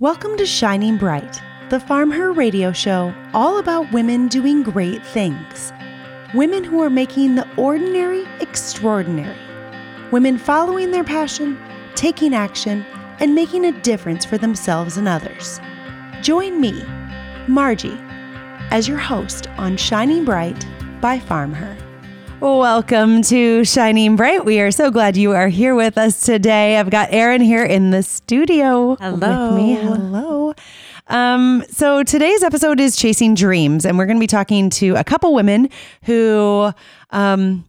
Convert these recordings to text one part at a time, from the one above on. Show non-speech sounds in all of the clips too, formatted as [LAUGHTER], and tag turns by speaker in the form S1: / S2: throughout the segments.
S1: Welcome to Shining Bright, the Farm Her radio show all about women doing great things. Women who are making the ordinary extraordinary. Women following their passion, taking action, and making a difference for themselves and others. Join me, Marji, as your host on Shining Bright by Farm Her. Welcome to Shining Bright. We are so glad you are here with us today. I've got Erin here in the studio
S2: Hello.
S1: with me. Hello. Um, so today's episode is Chasing Dreams, and we're going to be talking to a couple women who. Um,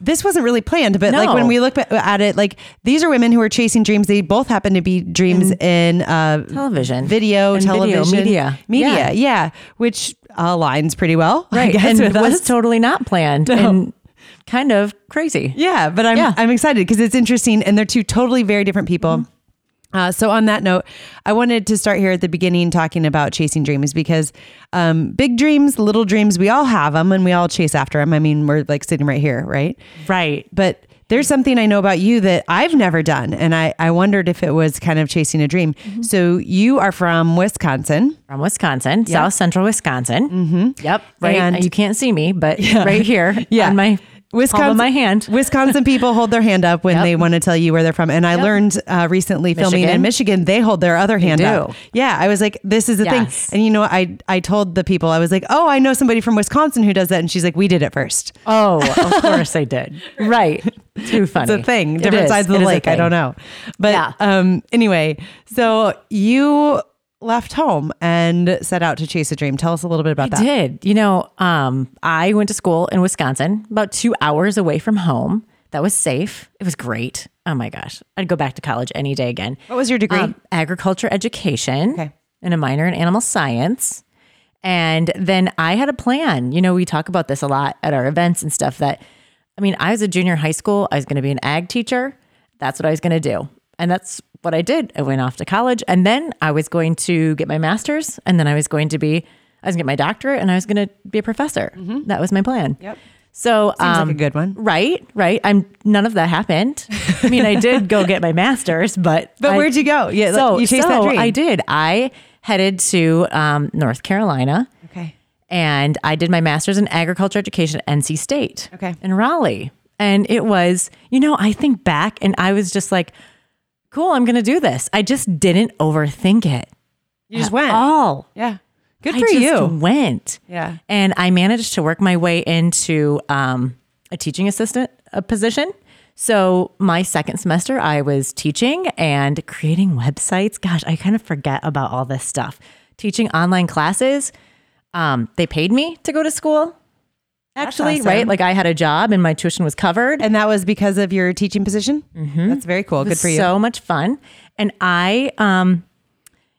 S1: this wasn't really planned, but like when we look at it, like these are women who are chasing dreams. They both happen to be dreams in uh,
S2: television,
S1: video,
S2: video,
S1: television,
S2: media.
S1: media,
S2: Yeah.
S1: yeah, which aligns pretty well, I
S2: right?
S1: guess,
S2: and was
S1: us.
S2: totally not planned and kind of crazy.
S1: Yeah, but I'm
S2: Yeah.
S1: I'm excited because it's interesting, and they're two totally very different people.
S2: Mm-hmm.
S1: Uh, so on that note, I wanted to start here at the beginning talking about chasing dreams because um, big dreams, little dreams, we all have them and we all chase after them. I mean, we're like sitting right here, right?
S2: Right.
S1: But there's something I know about you that I've never done, and I I wondered if it was kind of chasing a dream.
S2: Mm-hmm.
S1: So you are from Wisconsin.
S2: From Wisconsin, South Central Wisconsin. Mm-hmm. Yep. Right.
S1: And-
S2: you can't see me, but [LAUGHS] right here
S1: Yeah.
S2: on my
S1: Wisconsin,
S2: my hand. [LAUGHS]
S1: Wisconsin people hold their hand up when
S2: Yep.
S1: they want to tell you where they're from. And I learned uh, recently filming in
S2: Michigan.
S1: Michigan, they hold their other hand up. Yeah, I was like, this is the
S2: Yes.
S1: thing. And you know, I I told the people I was like, oh, I know somebody from Wisconsin who does that, and she's like, we did it first.
S2: Oh, of [LAUGHS] course I did. Right. Too funny.
S1: It's a thing, different sides of the lake. I don't know, but
S2: Yeah.
S1: um, anyway, so you left home and set out to chase a dream. Tell us a little bit about that.
S2: I
S1: that.
S2: did. You know, um, I went to school in Wisconsin, about two hours away from home. That was safe. It was great. Oh my gosh. I'd go back to college any day again.
S1: What was your degree?
S2: Um, agriculture education
S1: Okay.
S2: and a minor in animal science. And then I had a plan. You know, we talk about this a lot at our events and stuff that, I mean, I was a junior high school. I was going to be an ag teacher. That's what I was going to do. And that's what I did. I went off to college and then I was going to get my master's and then I was going to be, I was going to get my doctorate and I was going to be a professor. That was my plan.
S1: Mm-hmm. Yep.
S2: So,
S1: Seems
S2: um,
S1: like a good one.
S2: Right, right. I'm none of that happened. I mean, I did go get my master's, but [LAUGHS]
S1: But
S2: I-
S1: where'd you go? Yeah,
S2: so
S1: you chased
S2: so
S1: that dream.
S2: I did. I headed to um, North Carolina,
S1: Okay.
S2: and I did my master's in agriculture education at NC State,
S1: Okay.
S2: in Raleigh. And it was, you know, I think back, and I was just like, "Cool, I'm going to do this." I just didn't overthink it.
S1: You just went.
S2: all.
S1: Yeah. Good
S2: I
S1: for
S2: just
S1: you.
S2: Went.
S1: Yeah.
S2: And I managed to work my way into um, a teaching assistant uh position. So my second semester, I was teaching and creating websites. Gosh, I kind of forget about all this stuff. Teaching online classes. Um, they paid me to go to school. Actually,
S1: awesome.
S2: right? Like I had a job and my tuition was covered.
S1: And that was because of your teaching position? Mm-hmm. That's very cool. Good for you.
S2: So much fun. And I, um,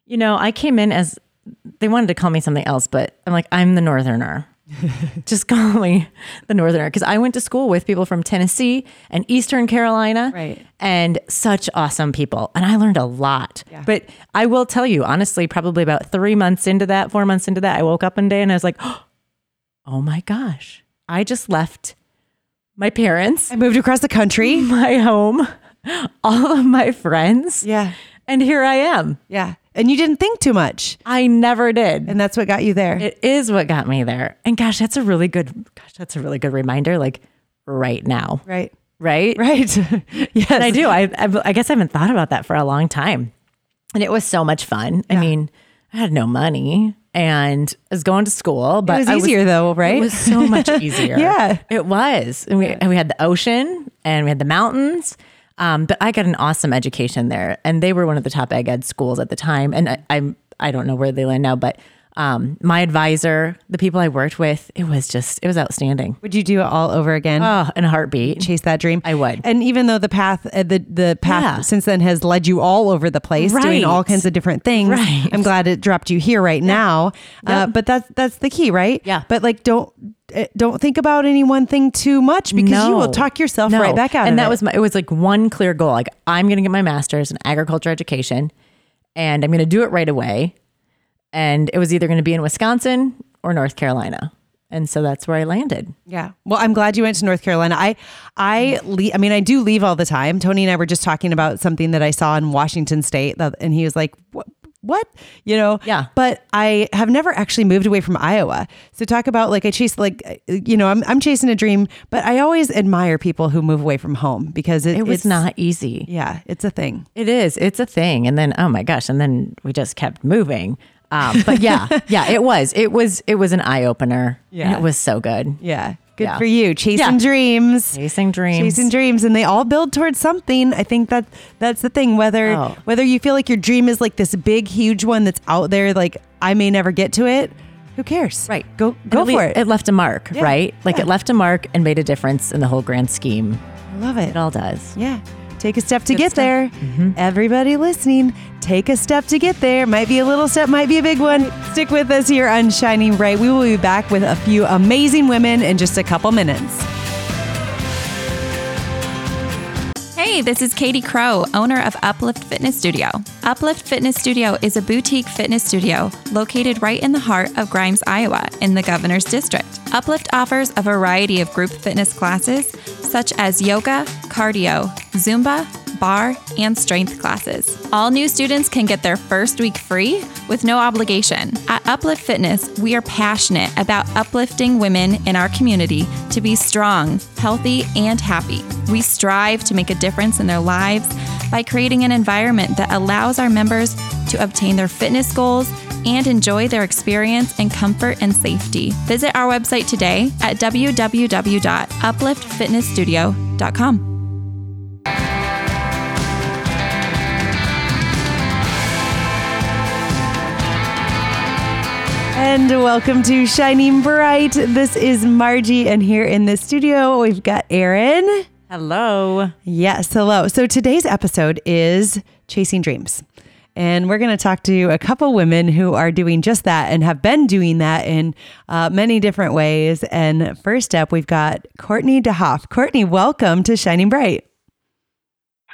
S2: you know, I came in as they wanted to call me something else, but I'm like, I'm the northerner. [LAUGHS] Just call me the northerner because I went to school with people from Tennessee and Eastern Carolina,
S1: Right.
S2: And such awesome people, and I learned a lot.
S1: Yeah.
S2: But I will tell you honestly, probably about three months into that, four months into that, I woke up one day and I was like, [GASPS] oh my gosh, I just left my parents,
S1: I moved across the country. [LAUGHS]
S2: my home, all of my friends.
S1: Yeah.
S2: And here I am.
S1: Yeah. And you didn't think too much.
S2: I never did.
S1: And that's what got you there.
S2: it is what got me there. And gosh, that's a really good gosh, that's a really good reminder like right now.
S1: right.
S2: Right? [LAUGHS]
S1: Right. [LAUGHS] yes.
S2: And I do. I, I I guess I haven't thought about that for a long time. And it was so much fun. I mean, I had no money and I was going to school, but
S1: It was easier though, right?
S2: It was so much [LAUGHS] easier.
S1: Yeah.
S2: It was. And we, and we had the ocean and we had the mountains. Um, but I got an awesome education there. And they were one of the top ag ed schools at the time. And I, I'm, I don't know where they land now, but um, my advisor, the people I worked with, it was just, it was outstanding.
S1: Would you do it all over again?
S2: Oh, in a heartbeat.
S1: Chase that dream.
S2: I would.
S1: And even though the path, uh, the the path
S2: Yeah.
S1: since then has led you all over the place, doing all kinds of different things.
S2: Right.
S1: I'm glad it dropped you here right now. Uh, but that's that's the key, right?
S2: Yeah.
S1: But like, don't uh, don't think about any one thing too much because you will talk yourself
S2: No.
S1: right back out.
S2: And that
S1: it.
S2: was my, it was like one clear goal. Like I'm going to get my master's in agriculture education and I'm going to do it right away. And it was either going to be in Wisconsin or North Carolina. And so that's where I landed.
S1: Yeah. Well, I'm glad you went to North Carolina. I, I, le- I mean, I do leave all the time. Tony and I were just talking about something that I saw in Washington State, that, and he was like, "What- what? You know?
S2: Yeah.
S1: But I have never actually moved away from Iowa. So talk about like I chase like you know I'm I'm chasing a dream, but I always admire people who move away from home because it,
S2: It was
S1: it's
S2: not easy.
S1: Yeah, it's a thing.
S2: It is. It's a thing. And then, oh my gosh. And then we just kept moving. Um, but yeah, [LAUGHS] yeah, it was. It was. It was an eye opener.
S1: Yeah.
S2: It was so good.
S1: Yeah. Good
S2: Yeah.
S1: for you. Chasing
S2: Yeah.
S1: dreams.
S2: Chasing dreams.
S1: Chasing dreams and they all build towards something. I think that that's the thing whether
S2: Oh.
S1: whether you feel like your dream is like this big huge one that's out there like I may never get to it, who cares?
S2: Right.
S1: Go go for it.
S2: It left a mark,
S1: Yeah.
S2: right? Like it left a mark and made a difference in the whole grand scheme.
S1: I love it.
S2: It all does.
S1: Yeah. Take a step to
S2: Good
S1: get
S2: stuff.
S1: there.
S2: Mm-hmm.
S1: Everybody listening, take a step to get there. Might be a little step, might be a big one. Stick with us here on Shining Bright. We will be back with a few amazing women in just a couple minutes.
S3: Hey, this is Katie Crow, owner of Uplift Fitness Studio. Uplift Fitness Studio is a boutique fitness studio located right in the heart of Grimes, Iowa, in the Governor's District. Uplift offers a variety of group fitness classes such as yoga, cardio, Zumba, barre, and strength classes. All new students can get their first week free with no obligation. At Uplift Fitness, we are passionate about uplifting women in our community to be strong, healthy, and happy. We strive to make a difference in their lives by creating an environment that allows our members to obtain their fitness goals and enjoy their experience in comfort and safety. Visit our website today at www.upliftfitnessstudio.com.
S1: And welcome to Shining Bright. This is Marji, and here in the studio, we've got Erin.
S2: Hello.
S1: Yes, hello. So today's episode is Chasing Dreams. And we're going to talk to a couple women who are doing just that and have been doing that in uh, many different ways. And first up, we've got Courtenay DeHoff. Courtenay, welcome to Shining Bright.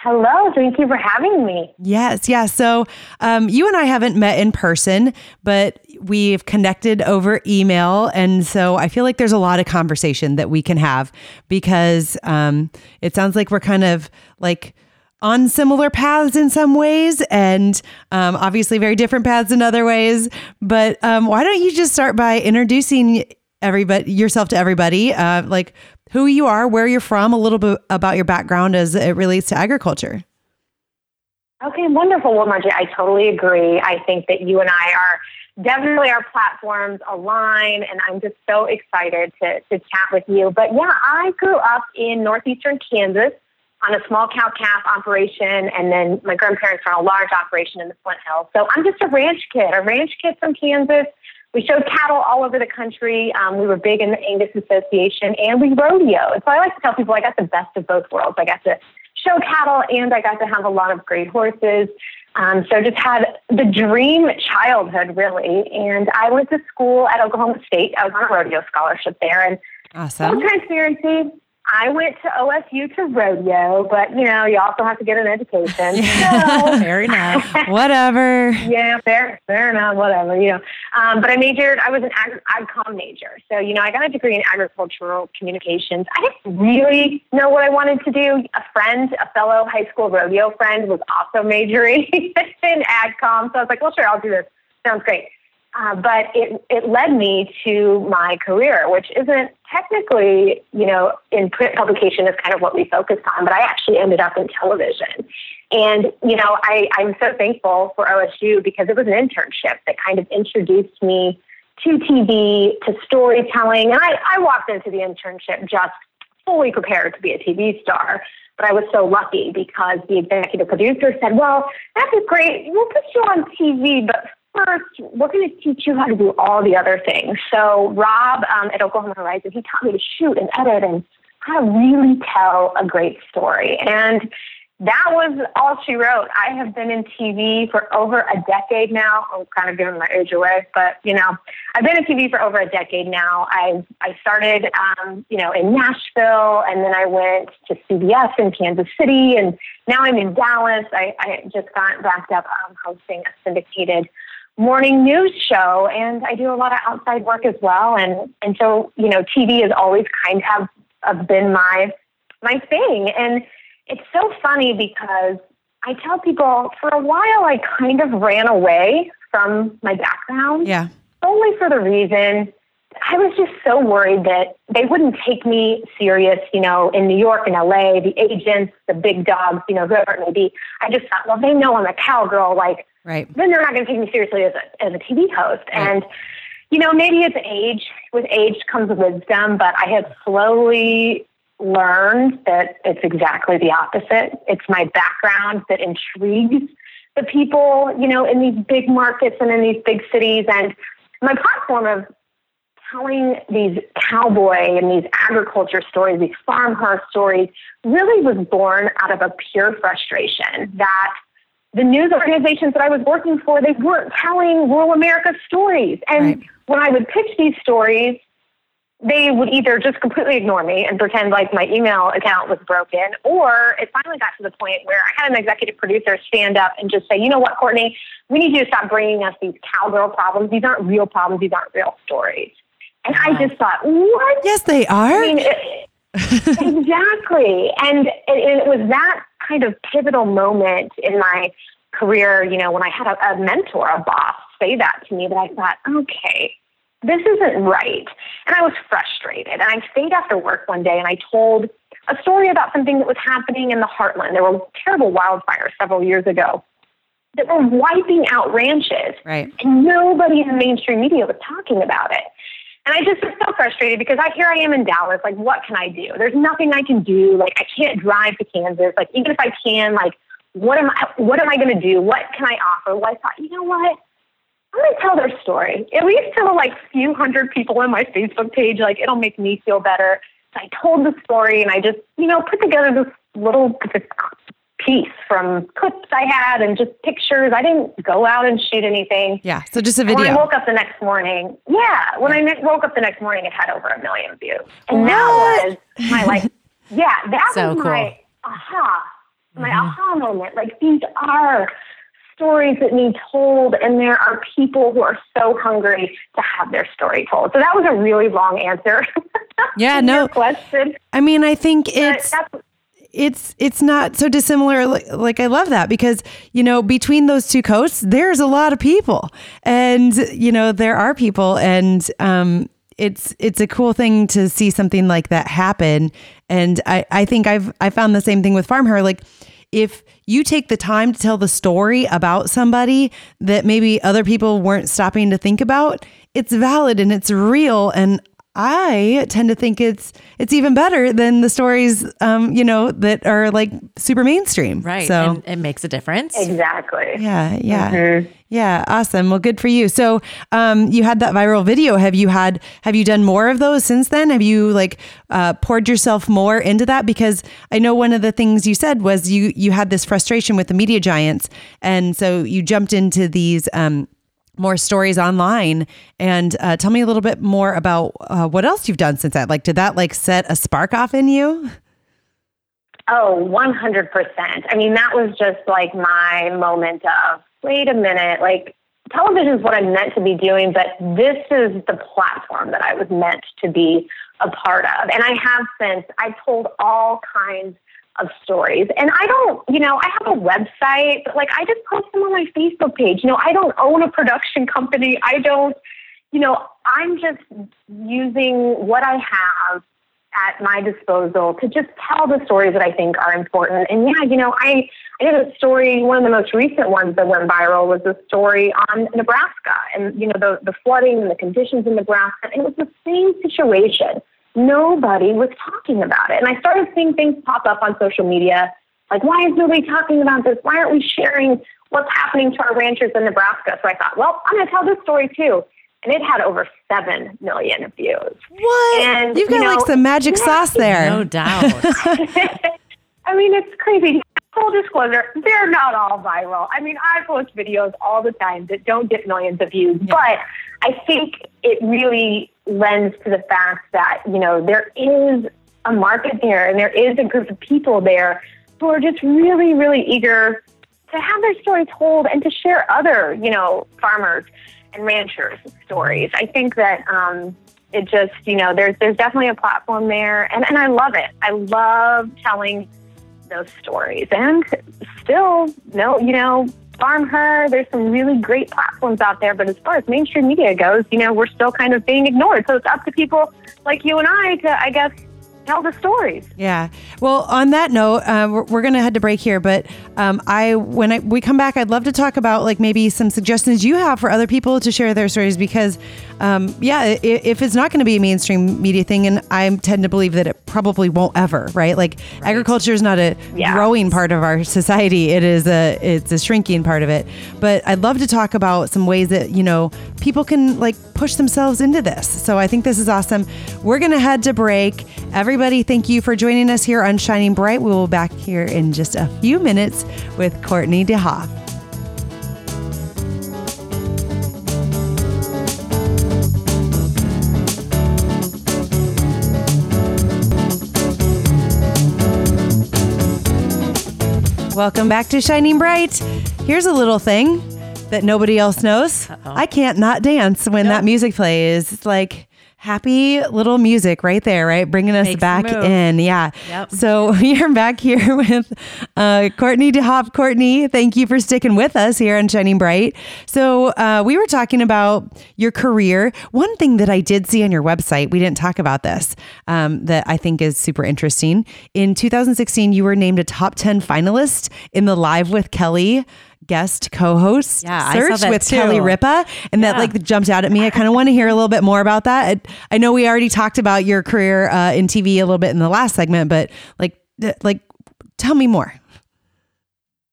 S4: Hello, thank you for having me.
S1: Yes, yeah. So um, you and I haven't met in person, but we've connected over email. And so I feel like there's a lot of conversation that we can have because um, it sounds like we're kind of like on similar paths in some ways and um, obviously very different paths in other ways. But um, why don't you just start by introducing everybody yourself to everybody uh, like who you are where you're from a little bit about your background as it relates to agriculture
S4: Okay, wonderful. Well, Marji, I totally agree. I think that you and I are definitely our platforms align, and I'm just so excited to, to chat with you. But yeah, I grew up in northeastern Kansas on a small cow calf operation, and then my grandparents ran a large operation in the Flint Hills. So I'm just a ranch kid, a ranch kid from Kansas. We showed cattle all over the country. Um, we were big in the Angus Association, and we rodeoed. So I like to tell people I got the best of both worlds. I got to show cattle, and I got to have a lot of great horses. Um, so just had the dream childhood, really. And I went to school at Oklahoma State. I was on a rodeo scholarship there, and
S1: awesome
S4: full transparency. I went to OSU to rodeo, but you know, you also have to get an education. [LAUGHS] So,
S2: Fair enough.
S1: whatever
S4: yeah, fair, fair enough, whatever, you know. Um, but I majored, I was an ag- agcom major. So, you know, I got a degree in agricultural communications. I didn't really know what I wanted to do. A friend, a fellow high school rodeo friend, was also majoring [LAUGHS] in agcom. So I was like, well, sure, I'll do this. Sounds great. Uh, but it, it led me to my career, which isn't technically, you know, in print publication is kind of what we focused on, but I actually ended up in television. And, you know, I, I'm so thankful for OSU because it was an internship that kind of introduced me to TV, to storytelling. And I, I walked into the internship just fully prepared to be a TV star. But I was so lucky because the executive producer said, well, that's great. We'll put you on TV, but first, we're going to teach you how to do all the other things. So Rob um, at Oklahoma Horizon, he taught me to shoot and edit and how to really tell a great story. And that was all she wrote. I have been in TV for over a decade now. I'm kind of giving my age away, but you know, I've been in TV for over a decade now. I I started, um, you know, in Nashville, and then I went to CBS in Kansas City, and now I'm in Dallas. I, I just got wrapped up um, hosting a syndicated morning news show, and I do a lot of outside work as well. And and so you know, TV has always kind of, of been my my thing, and it's so funny because I tell people for a while I kind of ran away from my background.
S1: Yeah.
S4: only for the reason I was just so worried that they wouldn't take me serious, you know, in New York and LA, the agents, the big dogs, you know, whoever it may be. I just thought, well, they know I'm a cowgirl, like,
S1: Right.
S4: then they're not going to take me seriously as a, as a TV host. And, you know, maybe it's age. With age comes wisdom, but I have slowly learned that it's exactly the opposite. It's my background that intrigues the people, you know, in these big markets and in these big cities. And my platform of telling these cowboy and these agriculture stories, these farm stories, really was born out of a pure frustration that the news organizations that I was working for, they weren't telling rural America stories. And
S1: Right.
S4: when I would pitch these stories, they would either just completely ignore me and pretend like my email account was broken, or it finally got to the point where I had an executive producer stand up and just say, you know what, Courtenay, we need you to stop bringing us these cowgirl problems. These aren't real problems. These aren't real stories. And I just thought, what?
S1: Yes, they are.
S4: I mean, it, exactly. And it, it was that kind of pivotal moment in my career, you know, when I had a, a mentor, a boss, say that to me that I thought, okay, this isn't right. And I was frustrated. And I stayed after work one day and I told a story about something that was happening in the heartland. There were terrible wildfires several years ago that were wiping out ranches.
S1: Right.
S4: And nobody in the mainstream media was talking about it. And I just was so frustrated because I here I am in Dallas. Like, what can I do? There's nothing I can do. Like, I can't drive to Kansas. Like, even if I can, like, what am I? What am I going to do? What can I offer? Well, I thought, you know what? I'm going to tell their story. At least to the like few hundred people on my Facebook page. Like, it'll make me feel better. So I told the story, and I just, you know, put together this little this piece from clips I had and just pictures. I didn't go out and shoot anything.
S1: Yeah. So just a
S4: video. When I woke up the next morning, yeah, when I woke up the next morning, it had over a million views, and
S1: What?
S4: that was my like, [LAUGHS] yeah, that
S2: So
S4: was
S2: cool.
S4: my aha, my mm-hmm. aha moment. Like these are stories that need told, and there are people who are so hungry to have their story told. So that was a really long answer. [LAUGHS]
S1: Yeah, no.
S4: question.
S1: I mean, I think
S4: But
S1: it's
S4: that's
S1: it's it's not so dissimilar like, i love that because you know between those two coasts there's a lot of people. And you know there are people and um it's it's a cool thing to see something like that happen. And i i think i've i found the same thing with farm her. Like if you take the time to tell the story about somebody that maybe other people weren't stopping to think about it's valid and it's real. And I tend to think it's it's even better than the stories, um, you know, that are like super mainstream.
S2: Right.
S1: So
S2: and it makes a difference.
S4: exactly.
S1: yeah, yeah, yeah. Awesome. Well, good for you. So, um, you had that viral video. Have you had Have you done more of those since then? Have you like uh, poured yourself more into that? Because I know one of the things you said was you you had this frustration with the media giants, and so you jumped into these. Um, more stories online and uh, tell me a little bit more about uh, what else you've done since that like did that like set a spark off in you
S4: Oh, 100%. I mean, that was just like my moment of, wait a minute, like television is what I'm meant to be doing, but this is the platform that I was meant to be a part of. And I have since, I've told all kinds of stories. And I don't, you know, I have a website, but like I just post them on my Facebook page. You know, I don't own a production company. I don't, you know, I'm just using what I have at my disposal to just tell the stories that I think are important. And yeah, you know, I, I did a story, one of the most recent ones that went viral was a story on Nebraska and, you know, the, the flooding and the conditions in Nebraska. And it was the same situation. Nobody was talking about it. And I started seeing things pop up on social media like, why is nobody talking about this? Why aren't we sharing what's happening to our ranchers in Nebraska? So I thought, well, I'm going to tell this story too. And it had over 7 million views.
S1: what
S4: And,
S1: you've
S4: you
S1: got
S4: know,
S1: like some magic
S4: yeah.
S1: sauce there
S2: No doubt. [LAUGHS] [LAUGHS]
S4: I mean, it's crazy. Full disclosure, they're not all viral. I mean, I post videos all the time that don't get millions of views, but I think it really lends to the fact that, you know, there is a market there and there is a group of people there who are just really, really eager to have their story told and to share other, you know, farmers and ranchers' stories. I think that um, it just, you know, there's there's definitely a platform there, and, and I love it. I love telling those stories, and still no, you know, farm her. There's some really great platforms out there, but as far as mainstream media goes, you know, we're still kind of being ignored. So it's up to people like you and I to, I guess, tell the stories.
S1: Yeah. Well, on that note, uh, we're, we're going to head to break here, but um, I when I, we come back, I'd love to talk about like maybe some suggestions you have for other people to share their stories because, um, yeah, if, if it's not going to be a mainstream media thing, and I tend to believe that it probably won't ever, right? Like agriculture is not a
S4: Yeah.
S1: growing part of our society; it is a it's a shrinking part of it. But I'd love to talk about some ways that you know people can like push themselves into this. So I think this is awesome. We're going to head to break. Everybody, thank you for joining us here on Shining Bright. We will be back here in just a few minutes with Courtenay DeHoff. Welcome back to Shining Bright. Here's a little thing that nobody else knows. I can't not dance when that music plays. It's like happy little music right there, right? Bringing us
S2: Makes
S1: back in. Yeah.
S2: Yep.
S1: So [LAUGHS] we are back here [LAUGHS] with uh, Courtenay DeHoff. Courtenay, thank you for sticking with us here on Shining Bright. So uh, we were talking about your career. One thing that I did see on your website, we didn't talk about this, um, that I think is super interesting. In 2016, you were named a top 10 finalist in the Live with Kelly guest co-host
S2: Yeah,
S1: search with
S2: too.
S1: Kelly Ripa and that like jumped out at me. I kind of want to hear a little bit more about that. I, I know we already talked about your career uh, in TV a little bit in the last segment, but like like tell me more.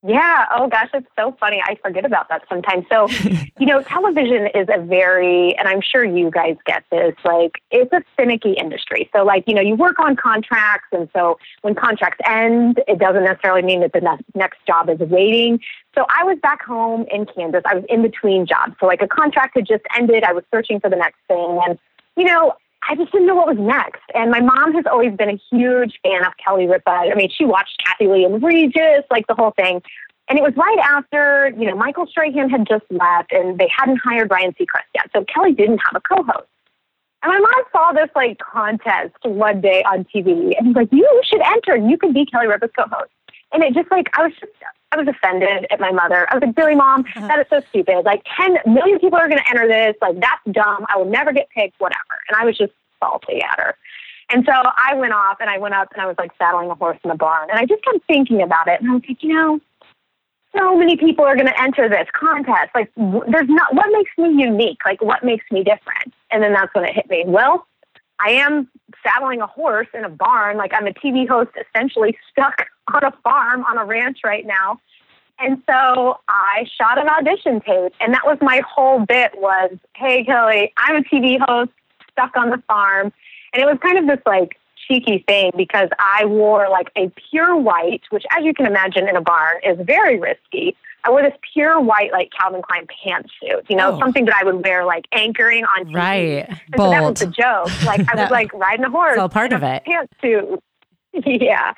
S4: Yeah. Oh gosh, it's so funny. I forget about that sometimes. So, [LAUGHS] you know, television is a very, and I'm sure you guys get this, like, it's a finicky industry. So, like, you know, you work on contracts. And so when contracts end, it doesn't necessarily mean that the ne- next job is waiting. So I was back home in Kansas. I was in between jobs. So, like, a contract had just ended. I was searching for the next thing. And, you know, I just didn't know what was next. And my mom has always been a huge fan of Kelly Ripa. I mean, she watched Kathie Lee and Regis, like the whole thing. And it was right after, you know, Michael Strahan had just left and they hadn't hired Ryan Seacrest yet. So Kelly didn't have a co-host. And my mom saw this like contest one day on TV and was like, you should enter. and You could be Kelly Ripa's co-host. And it just like, I was just, I was offended at my mother. I was like, Billy, mom, uh-huh. that is so stupid. Like 10 million people are going to enter this. Like, that's dumb. I will never get picked, whatever. And I was just salty at her. And so I went off and I went up and I was like saddling a horse in the barn. And I just kept thinking about it. And I was like, you know, so many people are going to enter this contest. Like, there's not, what makes me unique? Like, what makes me different? And then that's when it hit me. Well, I am saddling a horse in a barn. Like, I'm a TV host essentially stuck [LAUGHS] on a farm on a ranch right now. And so I shot an audition tape, and that was my whole bit was, hey, Kelly, I'm a TV host stuck on the farm. And it was kind of this like cheeky thing because I wore like a pure white, which as you can imagine in a barn is very risky. I wore this pure white like Calvin Klein pantsuit, you know,
S1: Oh.
S4: something that I would wear like anchoring on TV.
S2: Right.
S4: And so that was
S1: Bold.
S4: the joke. Like I [LAUGHS] was like riding a horse.
S2: all part of it.
S4: Pantsuit. [LAUGHS] yeah.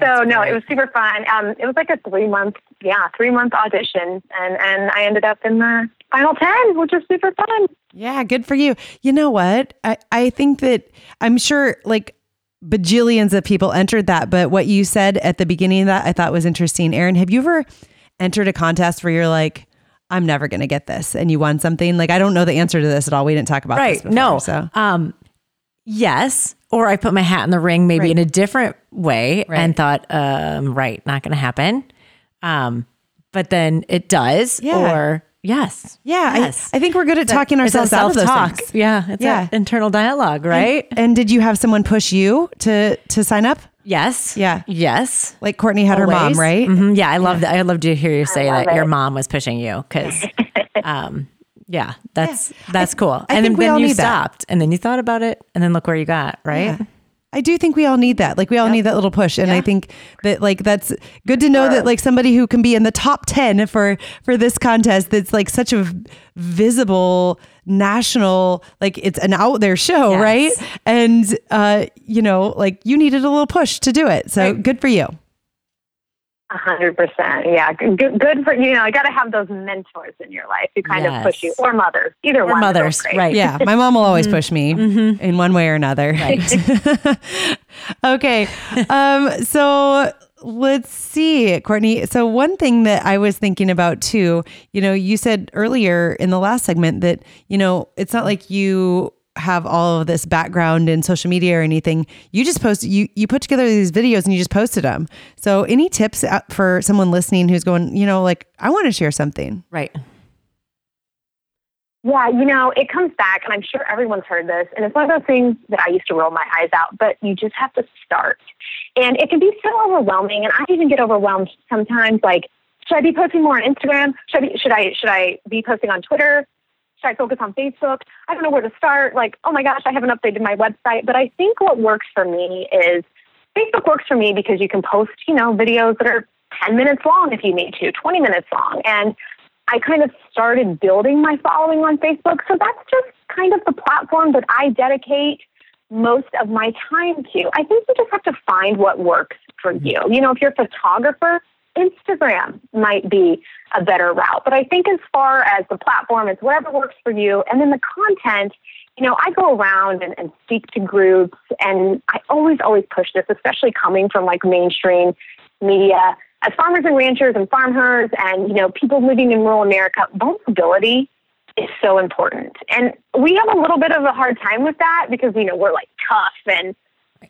S4: So no,
S2: great.
S4: it was super fun. Um, it was like a three month, yeah, three month audition, and and I ended up in the final ten, which was super fun.
S1: Yeah, good for you. You know what? I, I think that I'm sure like bajillions of people entered that, but what you said at the beginning of that I thought was interesting. Erin, have you ever entered a contest where you're like, I'm never gonna get this and you won something? Like I don't know the answer to this at all. We didn't talk about this
S2: Right.
S1: before,
S2: no.
S1: So
S2: Um, yes. Or I put my hat in the ring maybe in a different way
S1: Right.
S2: and thought, um, right, not going to happen. Um, but then it does.
S1: Yeah.
S2: Or yes.
S1: yeah,
S2: Yes.
S1: I, I think we're good at talking
S2: It's a
S1: ourselves out of things.
S2: Yeah. It's
S1: Yeah.
S2: internal dialogue, right?
S1: And did you have someone push you to to sign up?
S2: Yes.
S1: Yeah.
S2: Yes.
S1: Like Courtenay had her mom,
S2: Always.
S1: right?
S2: Mhm. Yeah, I love that. I love to hear you say
S4: love
S2: that your mom was pushing you because, [LAUGHS] um, yeah, that's that's cool.
S1: I
S2: and
S1: think
S2: then,
S1: we
S2: then
S1: all
S2: you
S1: need that.
S2: stopped, and then you thought about it, and then look where you got. Right?
S1: Yeah. I do think we all need that. Like we all need that little push. And I think that like that's good to know that like somebody who can be in the top 10 for for this contest that's like such a visible national like it's an out there show,
S2: Yes.
S1: right? And uh you know, like you needed a little push to do it. So good for you.
S4: A hundred percent. Yeah. Good, good for you know. I got to have those mentors in your life who kind of push you, or mothers. Either
S2: Or
S4: one.
S2: mothers, right?
S1: Yeah, my mom will always push me in one way or another.
S2: Right. [LAUGHS]
S1: okay. Um, so let's see, Courtenay. So, one thing that I was thinking about too, you know, you said earlier in the last segment that, you know, it's not like you have all of this background in social media or anything. You just post you you put together these videos and you just posted them. So, any tips for someone listening who's going, you know, like I want to share something.
S2: Right.
S4: Yeah, you know, it comes back, and I'm sure everyone's heard this, and it's one of those things that I used to roll my eyes out, but you just have to start. And it can be so overwhelming, and I even get overwhelmed sometimes. Like, should I be posting more on Instagram? Should I be, should I should I be posting on Twitter? Should I focus on Facebook? I don't know where to start. Like, oh my gosh, I haven't updated my website. But I think what works for me is Facebook works for me because you can post, you know, videos that are 10 minutes long if you need to, 20 minutes long, and I kind of started building my following on Facebook. So that's just kind of the platform that I dedicate most of my time to. I think you just have to find what works for mm-hmm. you. You know, if you're a photographer, Instagram might be a better route. But I think as far as the platform, it's whatever works for you. And then the content, you know, I go around and, and speak to groups, and I always, always push this, especially coming from like mainstream media as farmers and ranchers and farmers and you know people living in rural America, vulnerability is so important. And we have a little bit of a hard time with that because you know we're like tough and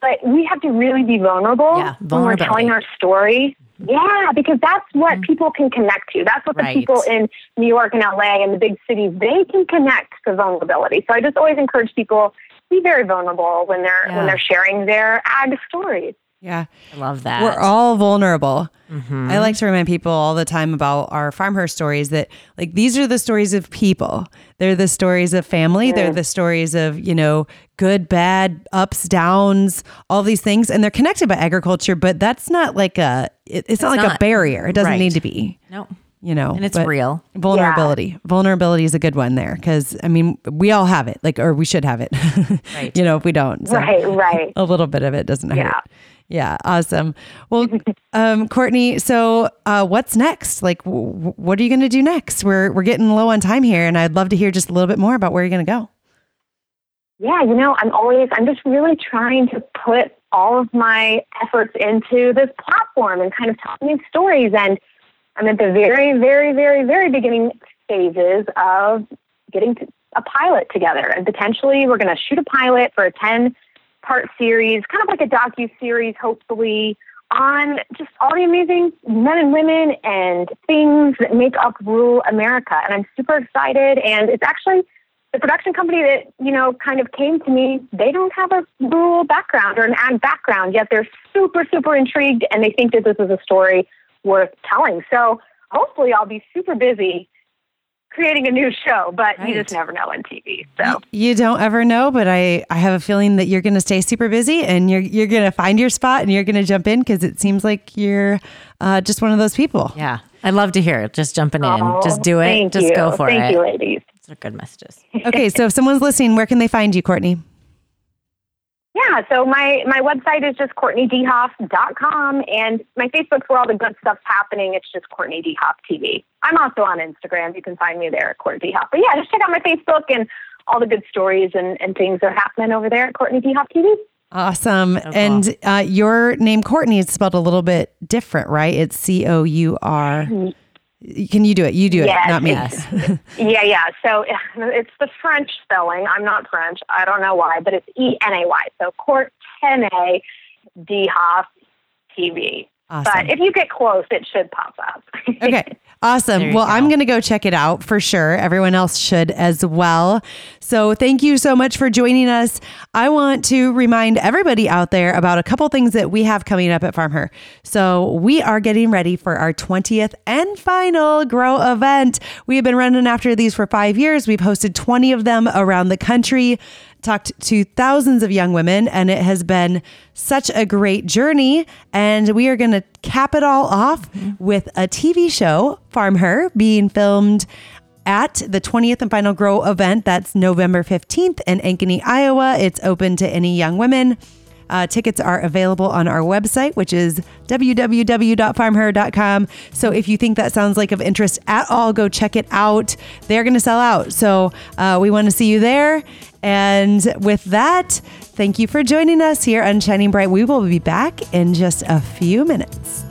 S4: but we have to really be vulnerable
S2: yeah,
S4: when we're telling our story. Yeah, because that's what mm-hmm. people can connect to. That's what the right. people in New York and LA and the big cities they can connect to vulnerability. So I just always encourage people to be very vulnerable when they're yeah. when they're sharing their ag stories.
S1: Yeah.
S2: I love that.
S1: We're all vulnerable. Mm-hmm. I like to remind people all the time about our Farmher stories that, like, these are the stories of people. They're the stories of family. They're the stories of, you know, good, bad, ups, downs, all these things. And they're connected by agriculture, but that's not like a, it, it's, it's, not like not. a barrier. It doesn't right. need to be.
S2: No
S1: you know
S2: and it's real.
S1: vulnerability. Yeah. vulnerability is a good one there because i mean we all have it like or we should have it. [LAUGHS] Right. You know if we don't
S4: so right right. [LAUGHS]
S1: a little bit of it doesn't yeah. hurt. Yeah. Awesome. Well [LAUGHS] um, courtenay so uh, what's next? Like w- what are you going to do next? We're we're getting low on time here and i'd love to hear just a little bit more about where you're going to go.
S4: Yeah you know i'm always i'm just really trying to put all of my efforts into this platform and kind of telling these stories and I'm at the very, very, very, very beginning phases of getting a pilot together. And potentially we're going to shoot a pilot for a 10 part series, kind of like a docu series, hopefully, on just all the amazing men and women and things that make up rural America. And I'm super excited. And it's actually the production company that, you know, kind of came to me. They don't have a rural background or an ag background, yet they're super, super intrigued and they think that this is a story worth telling. So hopefully I'll be super busy creating a new show, but right. you just never know on TV. So
S1: you don't ever know, but I, I have a feeling that you're going to stay super busy and you're you're going to find your spot and you're going to jump in because it seems like you're uh, just one of those people.
S2: Yeah, I love to hear it. Just jumping in, oh, just do it, just
S4: you.
S2: go for
S4: thank
S2: it.
S4: Thank you, ladies.
S2: Those are good messages.
S1: okay, so if someone's listening, where can they find you, Courtenay?
S4: Yeah, so my, my website is just CourtenayDeHoff.com, and my Facebook's where all the good stuff's happening. It's just Courtenay DeHoff TV. I'm also on Instagram. You can find me there at Courtenay DeHoff. But yeah, just check out my Facebook, and all the good stories and, and things are happening over there at Courtenay DeHoff TV.
S1: Awesome. and uh, your name, Courtenay, is spelled a little bit different, right? It's C O U R. Can you do it? You do
S4: yes,
S1: it, not me.
S4: Yes. [LAUGHS] yeah, yeah. So [LAUGHS] it's the French spelling. I'm not French. I don't know why, but it's E N A Y. So Courtney D Hoff TV. Awesome. But if you get close, it should pop up. [LAUGHS]
S1: okay. Awesome. Well, go. I'm going to go check it out for sure. Everyone else should as well. So, thank you so much for joining us. I want to remind everybody out there about a couple things that we have coming up at Farm Her. So, we are getting ready for our 20th and final grow event. We have been running after these for five years. We've hosted 20 of them around the country talked to thousands of young women, and it has been such a great journey. And we are going to cap it all off mm-hmm. with a TV show, Farm Her, being filmed at the 20th and final Grow event. That's November 15th in Ankeny, Iowa. It's open to any young women. Uh, tickets are available on our website, which is www.farmher.com. So if you think that sounds like of interest at all, go check it out. They're going to sell out. So uh, we want to see you there. And with that, thank you for joining us here on Shining Bright. We will be back in just a few minutes.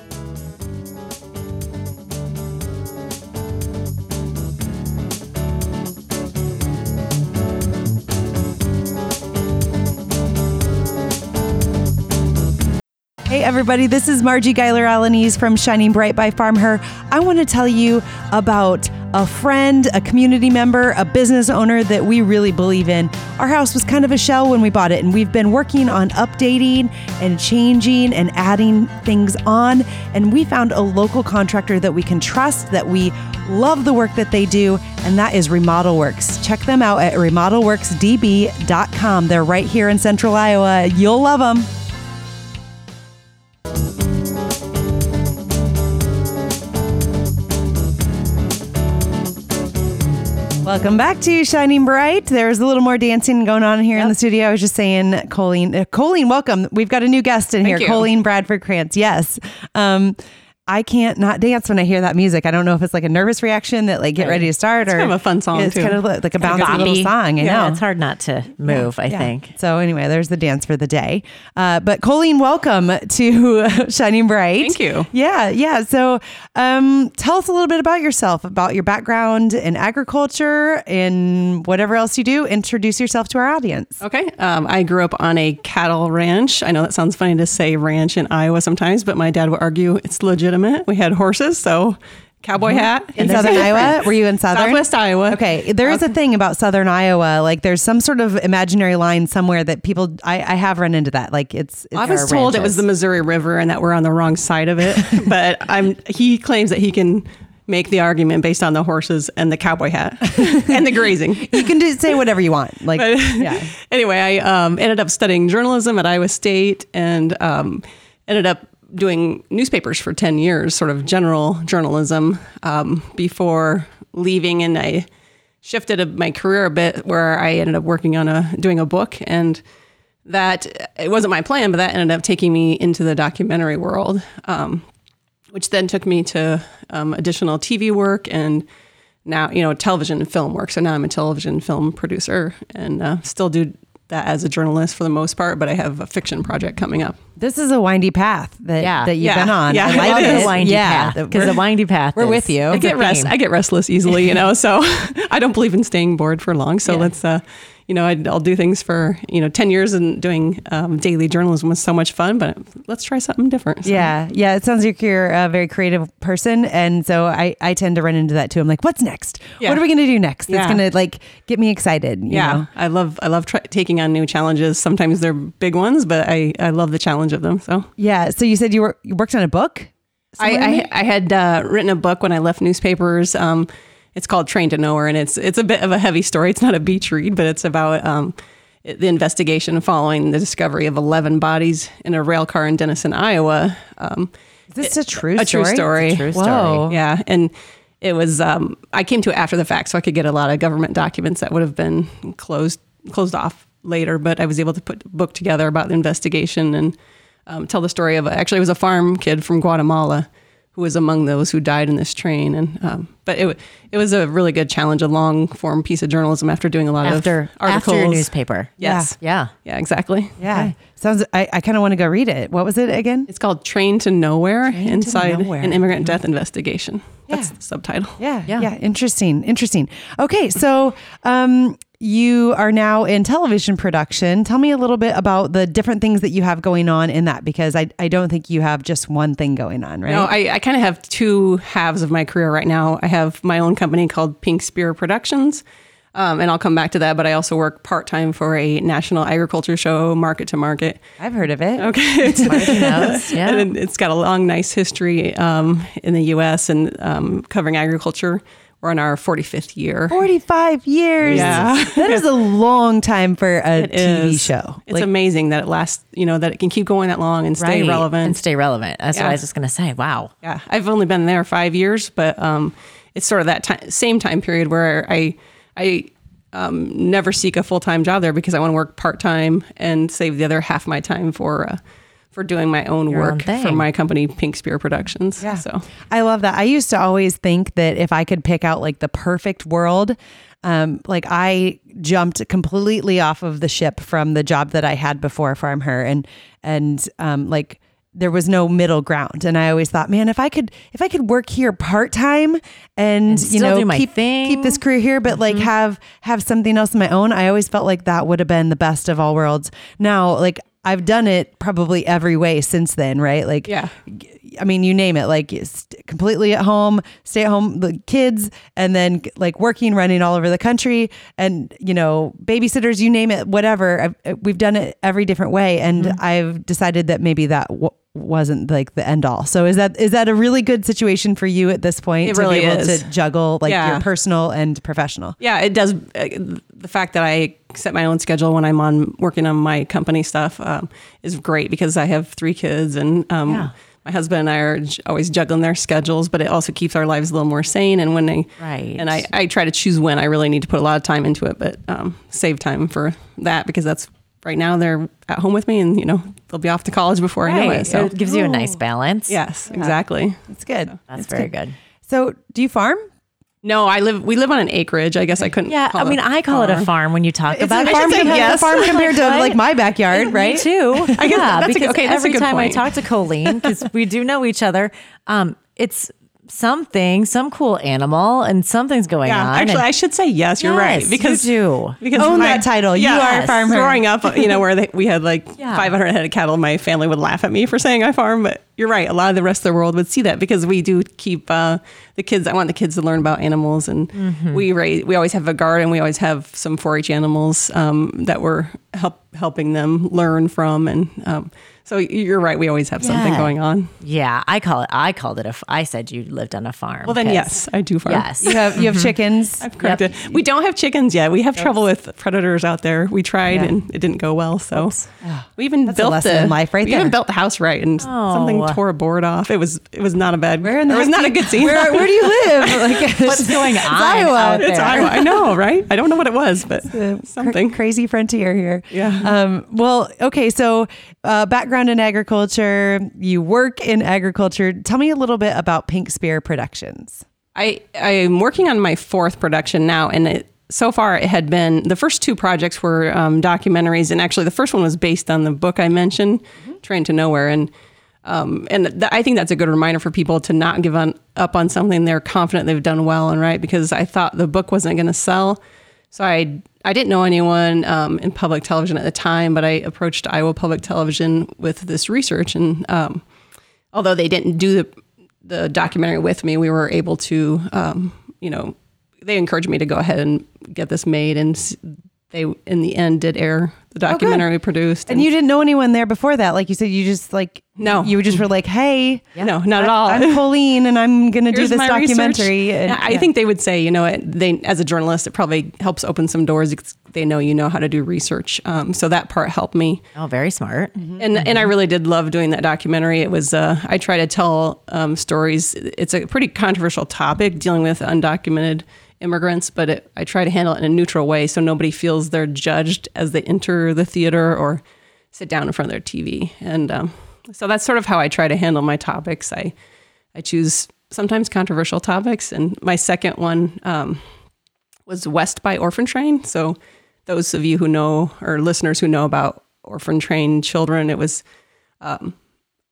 S1: Hey, everybody, this is Marji Guyler-Alaniz from Shining Bright by Farm Her. I want to tell you about a friend, a community member, a business owner that we really believe in. Our house was kind of a shell when we bought it, and we've been working on updating and changing and adding things on. And we found a local contractor that we can trust, that we love the work that they do, and that is Remodel Works. Check them out at remodelworksdb.com. They're right here in central Iowa. You'll love them. Welcome back to Shining Bright. There's a little more dancing going on here in the studio. I was just saying, Colleen, uh, Colleen, welcome. We've got a new guest in here,
S5: you.
S1: Colleen Bradford Krantz. Yes. Um, I can't not dance when I hear that music. I don't know if it's like a nervous reaction that like get ready to start or
S5: kind of a fun song,
S1: It's
S5: too.
S1: kind of like a bouncy little song. I
S2: Yeah,
S1: know.
S2: it's hard not to move, I
S1: Yeah.
S2: think.
S1: So anyway, there's the dance for the day. Uh, but Colleen, welcome to [LAUGHS] Shining Bright.
S5: Thank you.
S1: Yeah, yeah. So um, tell us a little bit about yourself, about your background in agriculture and whatever else you do. Introduce yourself to our audience.
S5: Okay. Um, I grew up on a cattle ranch. I know that sounds funny to say ranch in Iowa sometimes, but my dad would argue it's legitimate. We had horses, so cowboy hat.
S1: In Southern Iowa? [LAUGHS] Were you in Southern?
S5: Southwest Iowa.
S1: Okay, there is a thing about Southern Iowa. Like, there's some sort of imaginary line somewhere that people. I, I have run into that. Like, it's. it's
S5: I was told it was the Missouri River and that we're on the wrong side of it, [LAUGHS] but I'm. He claims that he can make the argument based on the horses and the cowboy hat [LAUGHS] and the grazing.
S1: You can do say whatever you want. Like,
S5: But
S1: yeah.
S5: anyway, I um, ended up studying journalism at Iowa State and um, ended up doing newspapers for 10 years, sort of general journalism, um, before leaving. And I shifted my career a bit where I ended up working on a doing a book and that it wasn't my plan, but that ended up taking me into the documentary world, um, which then took me to um, additional TV work and now you know television and film work. So now I'm a television film producer and uh, still do that as a journalist for the most part. But I have a fiction project coming up.
S1: This is a windy path that,
S2: Yeah.
S1: that you've
S5: Yeah.
S1: been on.
S5: Yeah,
S1: I
S5: it
S1: like
S5: is.
S1: it.
S2: the windy
S1: yeah,
S2: path. Because the windy path.
S1: we're
S2: is-
S1: with you.
S5: I get rest. I get restless easily, you know. So [LAUGHS] I don't believe in staying bored for long. So
S2: Yeah.
S5: let's, uh, you know, I'd, I'll do things for you know ten years and doing um, daily journalism was so much fun. But let's try something different. So,
S1: Yeah, yeah. It sounds like you're a very creative person, and so I, I tend to run into that too. I'm like, what's next?
S5: Yeah.
S1: What are we gonna do next? That's
S5: Yeah.
S1: gonna like get me excited. You
S5: Yeah,
S1: know?
S5: I love I love try, taking on new challenges. Sometimes they're big ones, but I, I love the challenge of them. So
S1: yeah. So you said you were you worked on a book.
S5: I,
S1: somewhere in there?
S5: I, I had uh, written a book when I left newspapers. Um, it's called Train to Nowhere, and it's it's a bit of a heavy story. It's not a beach read, but it's about um, the investigation following the discovery of 11 bodies in a rail car in Denison, Iowa. Um,
S1: Is this a true
S5: a true story.
S2: It's a true story.
S1: Whoa.
S5: yeah, and it was. Um, I came to it after the fact, so I could get a lot of government documents that would have been closed closed off later. But I was able to put a book together about the investigation and um, tell the story of. Actually, it was a farm kid from Guatemala who was among those who died in this train. And um, but it it was a really good challenge, a long form piece of journalism after doing a lot
S2: after
S5: of articles.
S2: after your newspaper.
S5: Yes.
S2: Yeah.
S5: Yeah, exactly.
S1: Yeah, sounds. I, I kind of want to go read it. What was it again?
S5: It's called Train to Nowhere
S1: to
S5: Inside
S1: Nowhere.
S5: an Immigrant Death Investigation. That's the subtitle.
S1: Yeah,
S2: Yeah.
S1: yeah, Interesting, interesting. Okay, so um, you are now in television production. Tell me a little bit about the different things that you have going on in that, because I, I don't think you have just one thing going on, right?
S5: No, I, I kind of have two halves of my career right now. I have my own company called Pink Spear Productions, um, and I'll come back to that. But I also work part time for a national agriculture show, Market to Market.
S1: I've heard of it.
S5: Okay, [LAUGHS] it's. [LAUGHS]
S2: Yeah.
S5: and it's got a long, nice history um, in the U.S. and um, covering agriculture. We're on our 45th year.
S1: 45 years.
S5: Yeah. [LAUGHS]
S1: That is a long time for a
S5: It
S1: TV
S5: is.
S1: show.
S5: It's
S1: Like,
S5: amazing that it lasts. You know that it can keep going that long and stay
S2: Right.
S5: relevant.
S2: and stay relevant. That's what I was just gonna say. Wow.
S5: Yeah, I've only been there five years, but um, it's sort of that ti same time period where I I um, never seek a full time job there because I want to work part time and save the other half my time for uh, for doing my own
S2: Your own
S5: work for my company, Pink Spear Productions.
S1: Yeah.
S5: So
S1: I love that. I used to always think that if I could pick out like the perfect world, um, like I jumped completely off of the ship from the job that I had before Farm Her, and and um, like there was no middle ground. And I always thought, man, if I could if I could work here part time and, you know keep
S2: thing.
S1: keep this career here, but like have have something else of my own, I always felt like that would have been the best of all worlds. Now, like I've done it probably every way since then, right? Like
S5: Yeah.
S1: I mean, you name it, like completely at home, stay at home, the kids, and then like working, running all over the country, and you know, babysitters, you name it, whatever. I've, we've done it every different way, and
S5: Mm-hmm.
S1: I've decided that maybe that w- wasn't like the end all. So is that is that a really good situation for you at this point
S5: It
S1: to
S5: really
S1: be able
S5: is.
S1: to juggle like
S5: Yeah.
S1: your personal and professional?
S5: Yeah, it does. Uh, the fact that I set my own schedule when I'm on working on my company stuff um, is great because I have three kids and um,
S2: Yeah.
S5: my husband and I are j- always juggling their schedules, but it also keeps our lives a little more sane. And when they,
S2: Right.
S5: and I, I try to choose when I really need to put a lot of time into it, but um, save time for that because that's right now they're at home with me and, you know, they'll be off to college before I know it. So,
S2: it gives you a nice balance.
S5: yes, exactly.
S1: It's good.
S2: That's
S1: It's
S2: very good.
S1: So, do you farm?
S5: No, I live, we live on an acreage. I guess I couldn't.
S2: Yeah,
S5: call
S2: I mean, I call it a farm when you talk
S1: It's
S2: about
S1: a
S2: it.
S1: farm, compared,
S5: yes.
S1: a farm compared to like my [LAUGHS] backyard, right?
S2: Me too. I
S5: guess
S2: yeah,
S5: that's a- okay, that's a
S2: every
S5: good
S2: time
S5: point.
S2: I talk to Colleen, because we do know each other, um, it's something, some cool animal, and something's going
S5: Yeah,
S2: on.
S5: actually,
S2: and-
S5: I should say yes. You're right because
S2: you do.
S5: because
S1: Own that title. You are a farmer.
S5: Growing up, you know, where they, we had like [LAUGHS]
S2: Yeah.
S5: 500 head of cattle, my family would laugh at me for saying I farm. But you're right. A lot of the rest of the world would see that because we do keep uh, the kids. I want the kids to learn about animals, and
S2: Mm-hmm.
S5: we raise. We always have a garden. We always have some 4-H animals um, that we're help helping them learn from, and um, so you're right. We always have something going on.
S2: yeah, I call it. I called it a. f- I said you lived on a farm.
S5: Well, then yes, I do farm.
S2: yes.
S1: You have you have chickens.
S5: I've corrected. We don't have chickens yet. We have trouble with predators out there. We tried
S1: Yeah.
S5: and it didn't go well. So we even
S1: That's a
S5: built
S1: lesson
S5: the
S1: in life right
S5: we
S1: there.
S5: even built the house right and something tore a board off. It was it was not a bad.
S1: Where in the
S5: it was not
S1: do
S5: a good scene.
S1: Where, where do you live? [LAUGHS] Like,
S2: What's going on
S1: Iowa.
S2: out
S5: it's
S2: there?
S5: Iowa. I know, right? I don't know what it was, but
S1: Cra-
S5: something.
S1: crazy frontier here.
S5: Yeah.
S1: Um, well, okay. So, uh, background in agriculture. You work in agriculture. Tell me a little bit about Pink Spear Productions.
S5: I I'm working on my fourth production now, and it, so far it had been the first two projects were um, documentaries, and actually the first one was based on the book I mentioned, Train to Nowhere, and um, and th- I think that's a good reminder for people to not give on, up on something they're confident they've done well and right, because I thought the book wasn't going to sell, so I I didn't know anyone um, in public television at the time, but I approached Iowa Public Television with this research, and um, although they didn't do the the documentary with me, we were able to, um, you know, they encouraged me to go ahead and get this made, and they in the end did air the documentary we produced.
S1: And you didn't know anyone there before that, like you said. You just like
S5: No.
S1: You just were like, hey,
S5: no, not at all.
S1: I'm Colleen, and I'm gonna do this documentary. And,
S5: Yeah, I think they would say, you know, it, they as a journalist, it probably helps open some doors. because They know you know how to do research, um, so that part helped me.
S2: Oh, very smart.
S5: and and I really did love doing that documentary. It was uh, I try to tell um, stories. It's a pretty controversial topic dealing with undocumented immigrants, but it, I try to handle it in a neutral way so nobody feels they're judged as they enter the theater or sit down in front of their TV. And um, so that's sort of how I try to handle my topics. I I choose sometimes controversial topics, and my second one um, was West by Orphan Train. So those of you who know or listeners who know about orphan train children, it was um,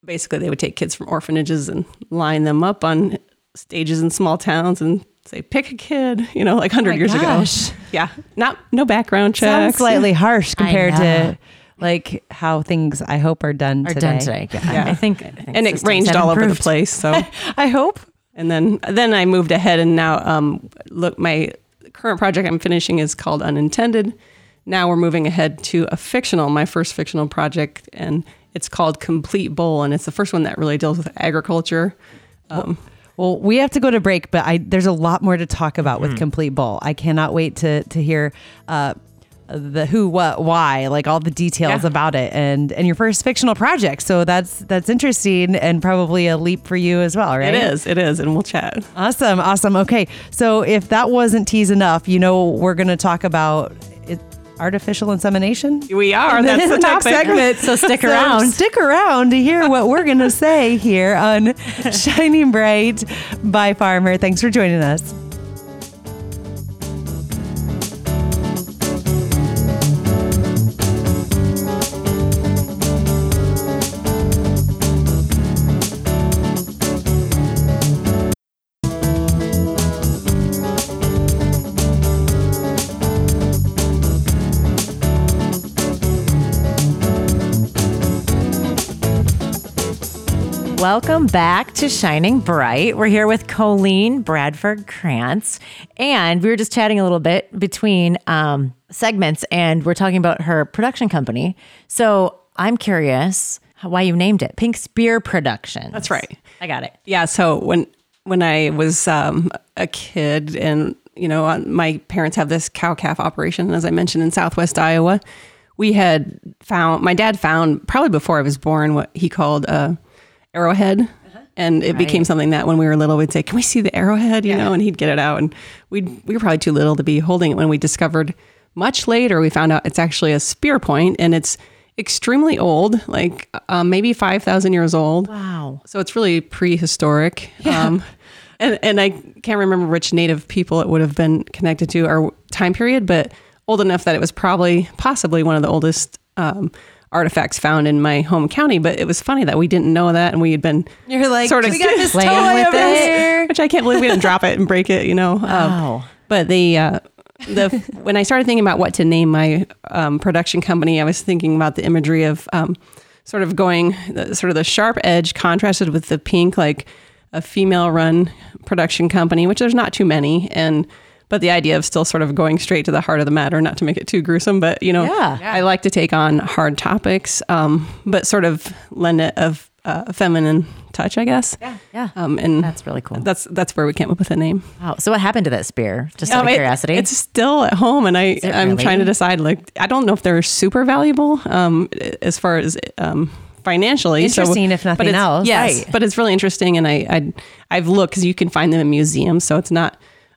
S5: basically they would take kids from orphanages and line them up on stages in small towns and say pick a kid, you know, like 100
S1: my
S5: years
S1: gosh.
S5: ago. Yeah, not no background
S1: sounds slightly harsh compared to like how things I hope are done
S2: Are
S1: today.
S2: done today. Yeah.
S5: Yeah.
S2: I think, I think
S5: and it ranged
S2: have
S5: all over the place. So [LAUGHS]
S1: I hope.
S5: And then then I moved ahead and now um, look my current project I'm finishing is called Unintended. Now we're moving ahead to a fictional, my first fictional project, and it's called Complete Bull, and it's the first one that really deals with agriculture. Um,
S1: Well, we have to go to break, but I there's a lot more to talk about with Complete Bull. I cannot wait to to hear uh, the who, what, why, like all the details
S5: Yeah.
S1: about it, and and your first fictional project. So that's that's interesting and probably a leap for you as well, right?
S5: It is, it is, and we'll chat.
S1: Awesome, awesome. Okay, so if that wasn't tease enough, you know we're going to talk about. Artificial insemination.
S5: We are. That's the [LAUGHS]
S1: next segment.
S2: So stick [LAUGHS] around.
S1: Stick around to hear what we're going [LAUGHS] to say here on Shining Bright by FarmHer. Thanks for joining us.
S2: Welcome back to Shining Bright. We're here with Colleen Bradford Krantz, and we were just chatting a little bit between um, segments, and we're talking about her production company. So I'm curious why you named it Pink Spear Production.
S5: That's right.
S2: I got it.
S5: Yeah. So when when I was um, a kid, and you know, my parents have this cow calf operation, as I mentioned in Southwest Iowa. We had found my dad found probably before I was born what he called a arrowhead. And it became something that when we were little, we'd say, "Can we see the arrowhead?" You know, and he'd get it out, and we we were probably too little to be holding it. When we discovered much later, we found out it's actually a spear point, and it's extremely old, like um, maybe five thousand years old.
S2: Wow.
S5: So it's really prehistoric. Um, [LAUGHS] and, and I can't remember which native people it would have been connected to or time period, but old enough that it was probably possibly one of the oldest um, artifacts found in my home county. But it was funny that we didn't know that and we had been
S1: You're like,
S5: sort of
S1: we got this
S2: playing
S1: toy
S2: with
S1: over
S2: it.
S1: here.
S5: which I can't believe we didn't drop it and break it, you know. Um, but the uh, the when I started thinking about what to name my um, production company, I was thinking about the imagery of um, sort of going the, sort of the sharp edge contrasted with the pink, like a female run production company, which there's not too many, and but the idea of still sort of going straight to the heart of the matter, not to make it too gruesome, but you know,
S2: Yeah.
S5: I like to take on hard topics, um, but sort of lend it of uh, feminine touch, I guess. Yeah,
S2: Yeah.
S5: Um, and
S2: That's really cool.
S5: That's that's where we came up with the name.
S2: Wow. So what happened to that spear? Just out of
S5: it-
S2: curiosity.
S5: it's still at home, and I I'm
S2: really?
S5: trying to decide. Like, I don't know if they're super valuable um, as far as um, financially.
S1: Interesting, if
S5: but
S1: nothing
S5: it's-
S1: else.
S5: Yes,
S1: Right.
S5: but it's really interesting, and I, I I've looked because you can find them in museums, so it's not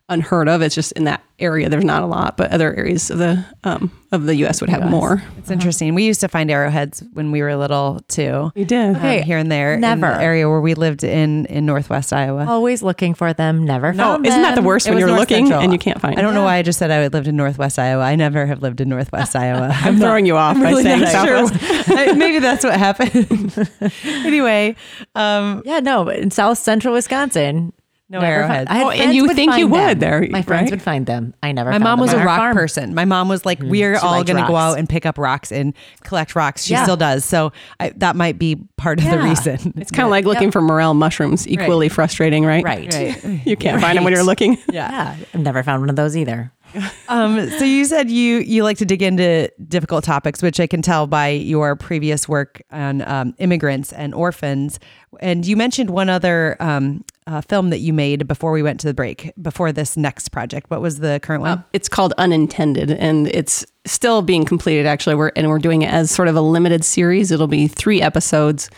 S5: unheard of. It's just in that area there's not a lot, but other areas of the um, of the U.S. would have more.
S1: It's interesting. We used to find arrowheads when we were little too.
S5: We did.
S1: um, here and there
S2: never.
S1: in the area where we lived in in Northwest Iowa.
S2: Always looking for them, never
S5: Oh,
S2: found
S5: isn't that the worst
S1: It
S5: when you're
S1: North
S5: looking
S1: Central.
S5: and you can't find?
S1: I don't
S5: it?
S1: know why I just said I lived in Northwest Iowa. I never have lived in Northwest Iowa.
S5: I'm [LAUGHS] throwing you off by
S1: really
S5: saying
S1: not
S5: Southwest.
S1: sure. Maybe that's what happened. [LAUGHS] [LAUGHS] anyway, um,
S2: Yeah, no, in South Central Wisconsin.
S1: No
S2: never
S1: arrowheads.
S2: I had
S5: Oh, and you
S2: would
S5: think you
S2: find
S5: would
S2: them.
S5: there,
S2: My friends
S5: right?
S2: would find them. I never.
S1: my
S2: found
S1: mom was
S2: on
S1: a rock
S2: farm.
S1: person. My mom was like, hmm. "We're
S2: She
S1: all going to go out and pick up rocks and collect rocks." She
S2: Yeah.
S1: still does. So I, that might be part of the reason.
S5: It's [LAUGHS] kind of like looking for morel mushrooms, equally frustrating, right?
S2: Right.
S1: Right. [LAUGHS]
S5: You can't find them when you're looking.
S2: Yeah, [LAUGHS] I've never found one of those either.
S1: Um, so you said you you like to dig into difficult topics, which I can tell by your previous work on um, immigrants and orphans. And you mentioned one other um, uh, film that you made before we went to the break, before this next project. What was the current one?
S5: It's called Unintended, and it's still being completed. Actually, we're and we're doing it as sort of a limited series. It'll be three episodes,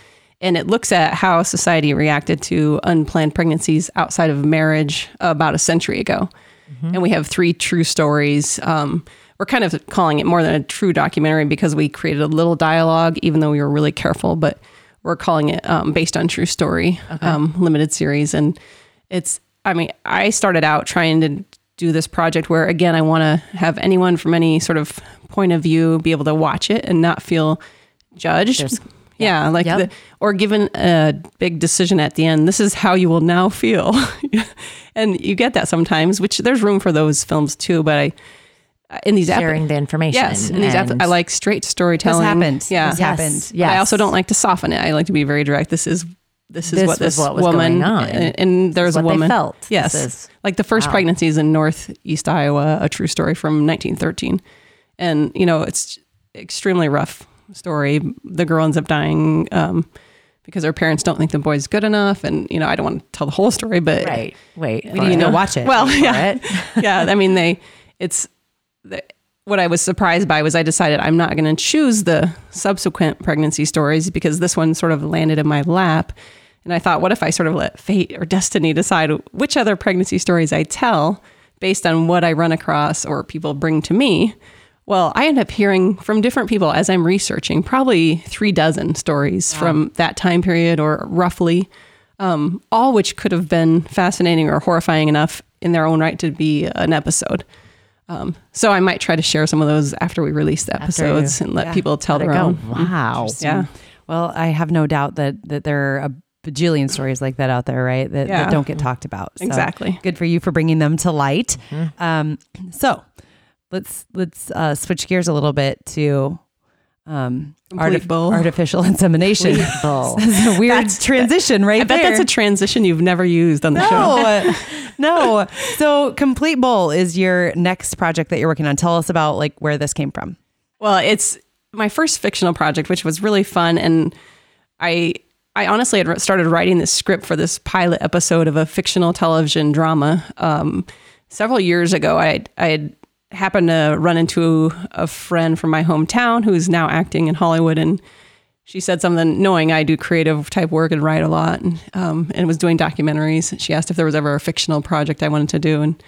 S5: and it looks at how society reacted to unplanned pregnancies outside of marriage about a century ago. And we have three true stories. Um, we're kind of calling it more than a true documentary because we created a little dialogue, even though we were really careful. But we're calling it um, based on true story, um, limited series, and it's. I mean, I started out trying to do this project where, again, I want to have anyone from any sort of point of view be able to watch it and not feel judged.
S2: There's-
S5: yeah, like
S2: Yep.
S5: the or given a big decision at the end. This is how you will now feel, [LAUGHS] and you get that sometimes. Which there's room for those films too, but I in these
S2: Sharing the information.
S5: Yes, in these I like straight storytelling.
S1: This happened.
S5: Yeah,
S1: This
S2: Yes,
S1: happened.
S2: Yes.
S5: I also don't like to soften it. I like to be very direct. This is this is
S2: This
S5: what this
S2: what was
S5: woman
S2: going on.
S5: and, and there's
S2: This is
S5: a woman
S2: felt.
S5: Yes,
S2: This is-
S5: like the first
S2: wow.
S5: pregnancies in northeast Iowa, a true story from 1913, and you know it's extremely rough story. The girl ends up dying um, because her parents don't think the boy's good enough, and you know I don't want to tell the whole story, but
S2: Right. Wait.
S1: We need to go watch it.
S5: well, yeah,
S2: it.
S5: yeah. I mean, they. It's the, what I was surprised by was I decided I'm not going to choose the subsequent pregnancy stories because this one sort of landed in my lap, and I thought, what if I sort of let fate or destiny decide which other pregnancy stories I tell based on what I run across or people bring to me, Well, I end up hearing from different people as I'm researching, probably three dozen stories from that time period or roughly, um, all which could have been fascinating or horrifying enough in their own right to be an episode. Um, so I might try to share some of those after we release the episodes and let people tell their
S2: Go.
S5: own.
S2: Wow.
S5: Yeah.
S1: Well, I have no doubt that that there are a bajillion stories like that out there, right? That,
S5: Yeah.
S1: that don't get talked about. So
S5: Exactly.
S1: Good for you for bringing them to light.
S2: Mm-hmm.
S1: Um, so let's let's uh, switch gears a little bit to um,
S5: bull.
S1: artificial [LAUGHS] insemination.
S2: bull. [LAUGHS]
S1: That's a weird transition, right
S5: I bet
S1: there.
S5: that's a transition you've never used on the show.
S1: no, [LAUGHS] no. So, Complete Bull is your next project that you're working on. Tell us about like where this came from.
S5: Well, it's my first fictional project, which was really fun, and I I honestly had started writing this script for this pilot episode of a fictional television drama um, several years ago. I I had happened to run into a friend from my hometown who's now acting in Hollywood, and she said something knowing I do creative type work and write a lot, and, um, and was doing documentaries. She asked if there was ever a fictional project I wanted to do, and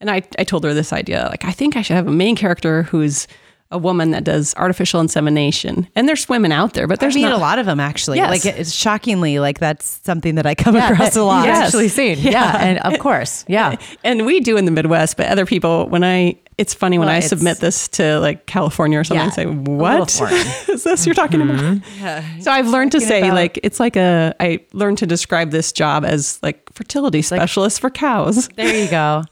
S5: and I, I told her this idea like, I think I should have a main character who's a woman that does artificial insemination. And there's women out there, but
S1: There's
S5: there's
S1: I mean,
S5: not
S1: a lot of them actually.
S5: Yes.
S1: Like it's shockingly like that's something that I come
S2: Yeah,
S1: across a lot.
S5: Yes.
S2: actually seen. Yeah. And of course. Yeah. [LAUGHS]
S5: And we do in the Midwest, but other people, when I, it's funny when
S2: Well,
S5: I submit this to like California or something,
S2: Yeah,
S5: and say,
S2: a little
S5: what
S2: foreign. [LAUGHS]
S5: is this you're talking mm-hmm. about? [LAUGHS] Yeah. So I've learned to say
S1: about-
S5: like, it's like a, I learned to describe this job as like fertility specialist for cows.
S1: There you go.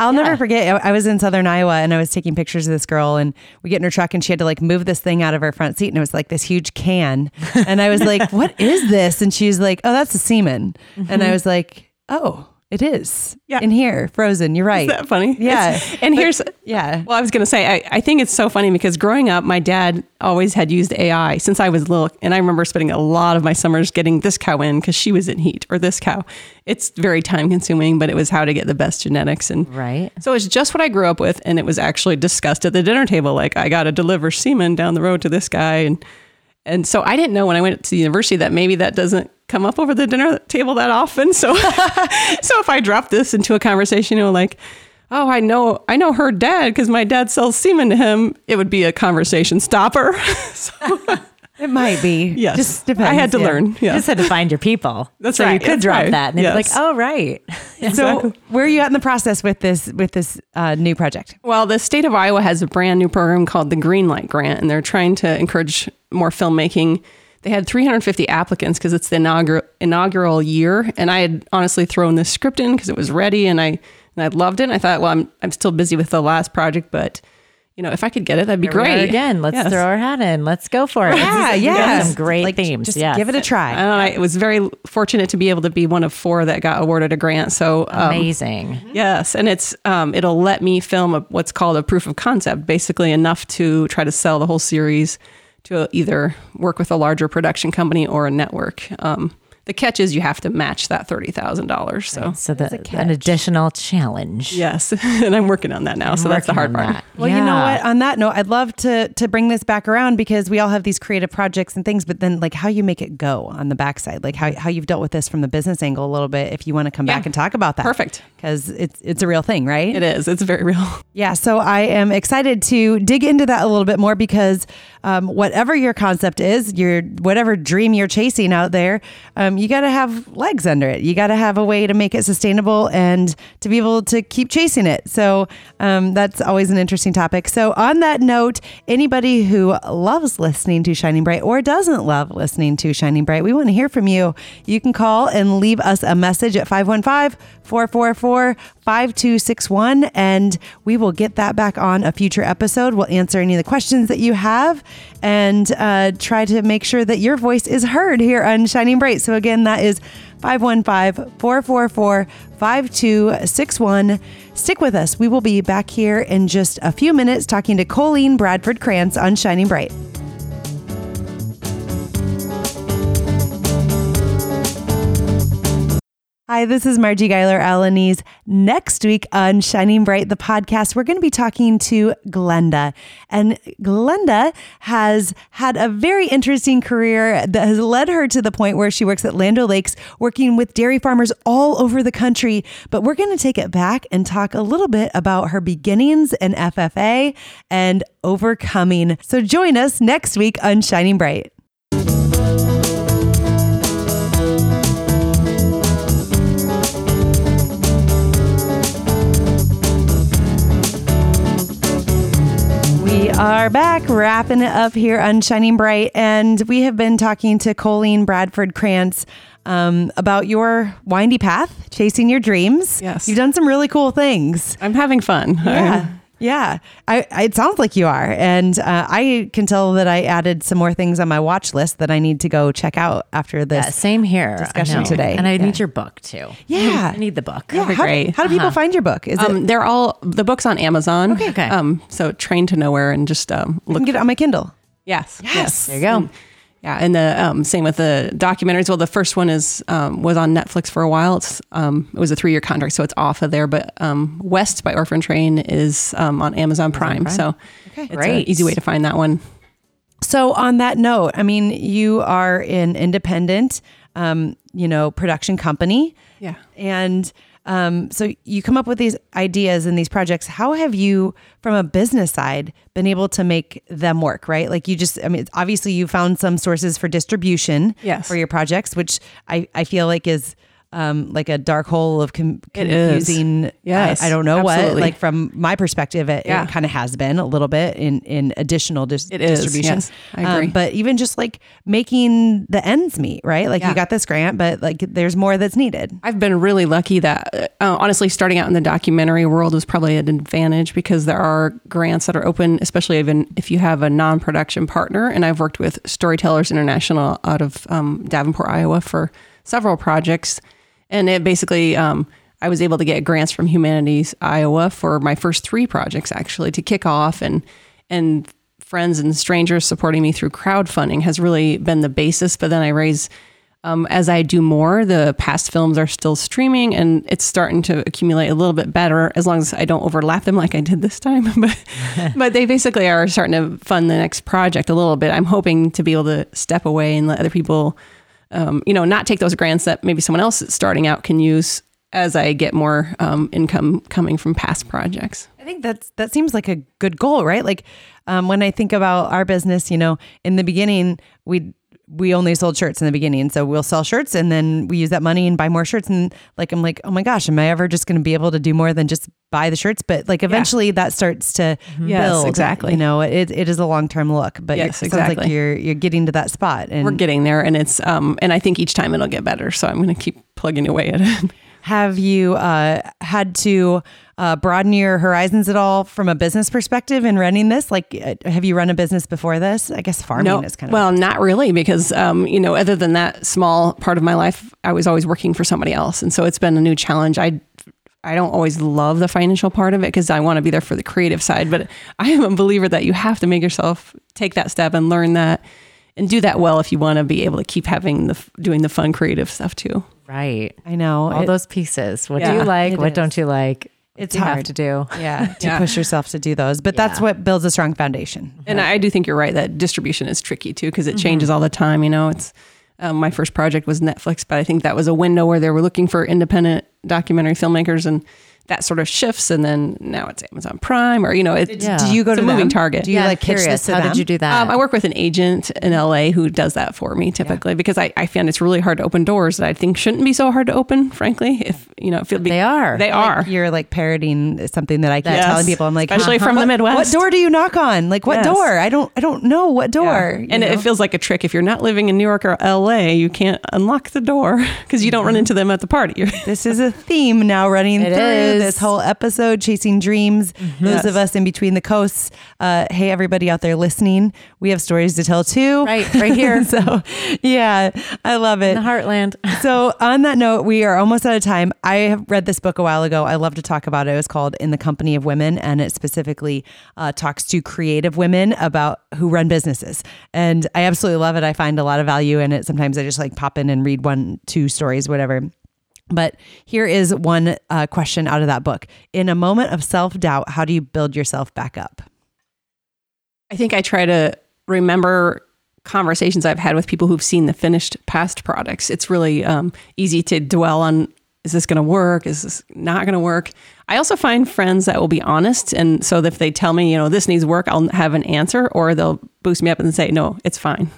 S1: I'll never forget. I was in Southern Iowa and I was taking pictures of this girl, and we get in her truck, and she had to like move this thing out of her front seat, and it was like this huge can. And I was like, [LAUGHS] "What is this?" And she was like, "Oh, that's a semen." And I was like, "Oh, it is.
S5: Yeah.
S1: in here, frozen. You're right.
S5: Is that funny?
S1: Yeah.
S5: It's- and here's,
S1: yeah.
S5: Well, I was going to say, I, I think it's so funny because growing up, my dad always had used AI since I was little. And I remember spending a lot of my summers getting this cow in because she was in heat or this cow. It's very time consuming, but it was how to get the best genetics. And
S2: Right.
S5: so it's just what I grew up with. And it was actually discussed at the dinner table. Like, I got to deliver semen down the road to this guy. And, and so I didn't know when I went to the university that maybe that doesn't come up over the dinner table that often. So, [LAUGHS] so if I drop this into a conversation, you know, like, oh, I know, I know her dad because my dad sells semen to him, it would be a conversation stopper. [LAUGHS] so,
S1: It might be.
S5: yes,
S1: Just depends.
S5: I had to
S1: yeah.
S5: learn.
S2: You
S5: Yeah.
S2: just had to find your people.
S5: That's
S2: so
S5: right,
S2: you could
S5: that's
S2: drop
S5: right.
S2: that and they'd be like, oh, right. [LAUGHS]
S1: So, where are you at in the process with this with this uh, new project?
S5: Well, the state of Iowa has a brand new program called the Greenlight Grant, and they're trying to encourage more filmmaking. They had 350 applicants because it's the inaugural inaugural year, and I had honestly thrown this script in because it was ready, and I and I loved it. And I thought, well, I'm I'm still busy with the last project, but you know, if I could get it, that'd be
S2: Here
S5: great.
S2: Again, let's
S5: Yes.
S2: throw our hat in. Let's go for it.
S1: Yeah,
S2: This is- we got
S1: yeah.
S2: Some great
S1: Like,
S2: themes.
S1: Just
S2: yes.
S1: give it a try.
S5: I I was very fortunate to be able to be one of four that got awarded a grant. So um,
S2: Amazing.
S5: Yes, and it's um, it'll let me film a, what's called a proof of concept, basically enough to try to sell the whole series to either work with a larger production company or a network. Um, the catch is you have to match that thirty thousand dollars. So
S2: So the, an additional challenge.
S5: yes, [LAUGHS] and I'm working on that now. So that's the hard part.
S2: that.
S1: Well, you know what? On that note, I'd love to to bring this back around because we all have these creative projects and things, but then like how you make it go on the backside, like how, how you've dealt with this from the business angle a little bit. If you want to come back and talk about that,
S5: Perfect.
S1: because it's it's a real thing, right?
S5: It is. It's very real. [LAUGHS]
S1: Yeah, so I am excited to dig into that a little bit more because um, whatever your concept is, your whatever dream you're chasing out there, um, you got to have legs under it. You got to have a way to make it sustainable and to be able to keep chasing it. So um, that's always an interesting topic. So on that note, anybody who loves listening to Shining Bright or doesn't love listening to Shining Bright, we want to hear from you. You can call and leave us a message at 515 444 5261 and we will get that back on a future episode. We'll answer any of the questions that you have and uh, try to make sure that your voice is heard here on Shining Bright. So, again, that is 515 444 5261. Stick with us. We will be back here in just a few minutes talking to Colleen Bradford Krantz on Shining Bright. Hi, Hi, this is Marji Guyler-Alaniz. Next week on Shining Bright, the podcast, we're going to be talking to Glenda. And Glenda has had a very interesting career that has led her to the point where she works at Land Lakes, working with dairy farmers all over the country. But we're going to take it back and talk a little bit about her beginnings in FFA and overcoming. So join us next week on Shining Bright. Are back wrapping it up here on Shining Bright, and we have been talking to Colleen Bradford Krantz um, about your windy path, chasing your dreams.
S5: Yes.
S1: You've done some really cool things.
S5: I'm having fun.
S1: Yeah. Yeah, I, I, it sounds like you are, and uh, I can tell that I added some more things on my watch list that I need to go check out after this.
S2: Yeah, same here.
S1: Discussion today.
S2: And I
S1: Yeah.
S2: need your book too. [LAUGHS]
S1: Yeah. [LAUGHS]
S2: I need the book.
S1: Yeah, how,
S5: great.
S1: how do people find your book? Is it
S5: Um, they're all the books on Amazon.
S2: Okay. Okay.
S5: Um, so train to nowhere and just um,
S1: I
S5: look.
S1: can get it on my Kindle?
S5: yes.
S1: Yes.
S2: There you go.
S5: Yeah, and the um, same with the documentaries. Well, the first one is um, was on Netflix for a while. It's um, it was a three year contract, so it's off of there. But um, West by Orphan Train is um, on Amazon Prime,
S2: Prime.
S5: so
S1: Okay.
S5: it's
S2: Great.
S5: an easy way to find that one.
S1: So on that note, I mean, you are an independent, um, you know, production company.
S5: Yeah.
S1: And um, so you come up with these ideas and these projects. How have you, from a business side, been able to make them work? Right? Like you just, I mean, obviously you found some sources for distribution
S5: Yes.
S1: for your projects, which I, I feel like is um, like a dark hole of com- confusing.
S5: Yes,
S1: I, I don't know what. Like from my perspective, it,
S5: Yeah.
S1: it kind of has been a little bit in in additional dis-
S5: It is,
S1: distribution.
S5: yes. I agree.
S1: Um, but even just like making the ends meet, right? Like
S5: Yeah.
S1: you got this grant, but like there's more that's needed.
S5: I've been really lucky that, uh, honestly, starting out in the documentary world was probably an advantage because there are grants that are open, especially even if you have a non production partner. And I've worked with Storytellers International out of um, Davenport, Iowa for several projects. And it basically, um, I was able to get grants from Humanities Iowa for my first three projects actually to kick off and, and, friends and strangers supporting me through crowdfunding has really been the basis. But then I raise um, as I do more, the past films are still streaming and it's starting to accumulate a little bit better as long as I don't overlap them like I did this time. [LAUGHS] but, [LAUGHS] but they basically are starting to fund the next project a little bit. I'm hoping to be able to step away and let other people, um, you know, not take those grants that maybe someone else that's starting out can use as I get more um, income coming from past projects.
S1: I think that's that seems like a good goal, right? Like um, when I think about our business, you know, in the beginning we we only sold shirts in the beginning, so we'll sell shirts and then we use that money and buy more shirts. And like I'm like, oh my gosh, am I ever just going to be able to do more than just buy the shirts? But like eventually that starts to
S5: Yes,
S1: build.
S5: exactly.
S1: You know, it, it is a long term look, but
S5: Yes,
S1: it sounds like
S5: exactly.
S1: you're you're getting to that spot. And
S5: We're getting there and it's, um, and I think each time it'll get better. So I'm going to keep plugging away at it. [LAUGHS]
S1: Have you uh, had to uh, broaden your horizons at all from a business perspective in running this? Like, uh, have you run a business before this? I guess farming is kind of
S5: well, not really, because um, you know, other than that small part of my life, I was always working for somebody else, and so it's been a new challenge. I I don't always love the financial part of it because I want to be there for the creative side, but I am a believer that you have to make yourself take that step and learn that and do that well if you want to be able to keep having the doing the fun creative stuff too.
S2: Right.
S1: I know
S2: All
S1: it-
S2: those pieces. What do you like?
S1: it
S2: What
S1: is.
S2: don't you like?
S1: It's
S2: do you have
S1: hard.
S2: to do.
S1: yeah [LAUGHS] to
S5: Yeah.
S1: push yourself to do those, but that's what builds a strong foundation.
S5: And I do think you're right that distribution is tricky too because it changes all the time. You know, it's um, my first project was Netflix, but I think that was a window where they were looking for independent documentary filmmakers, and that sort of shifts. And then now it's Amazon Prime, or you know, it,
S2: Yeah.
S1: Do you go
S5: it's
S1: to
S5: a moving
S1: them?
S5: target.
S1: Do you
S2: yeah,
S1: like pitch
S2: curious.
S1: this to
S2: How
S1: them?
S2: did you do that?
S5: Um, I work with an agent in LA who does that for me typically because I, I find it's really hard to open doors that I think shouldn't be so hard to open, frankly. If you know, if it be,
S2: They are.
S5: They are.
S1: You're like parroting something that I keep
S5: Yes.
S1: telling people. I'm like,
S5: Especially
S1: huh,
S5: from the
S1: what-
S5: Midwest.
S1: What door do you knock on? Like, what
S5: Yes.
S1: door? I don't. I don't know what door.
S5: Yeah. And
S1: know?
S5: it feels like a trick. If you're not living in New York or LA, you can't unlock the door [LAUGHS] because you don't run into them at the party. [LAUGHS]
S1: This is a theme now running
S2: It
S1: through
S2: is.
S1: This whole episode, Chasing Dreams. Those
S5: Yes.
S1: of us in between the coasts. Uh, hey, everybody out there listening, we have stories to tell too.
S2: Right, right here. [LAUGHS]
S1: so, yeah, I love it.
S2: in the heartland. [LAUGHS]
S1: so on that note, we are almost out of time. I have read this book a while ago. I love to talk about it. It was called In the Company of Women, and it specifically uh, talks to creative women about who run businesses. And I absolutely love it. I find a lot of value in it. Sometimes I just like pop in and read one, two stories, whatever. But here is one uh, question out of that book. In a moment of self doubt, how do you build yourself back up?
S5: I think I try to remember conversations I've had with people who've seen the finished past products. It's really um, easy to dwell on is this going to work? Is this not going to work? I also find friends that will be honest. And so if they tell me, you know, this needs work, I'll have an answer or they'll boost me up and say, no, it's fine.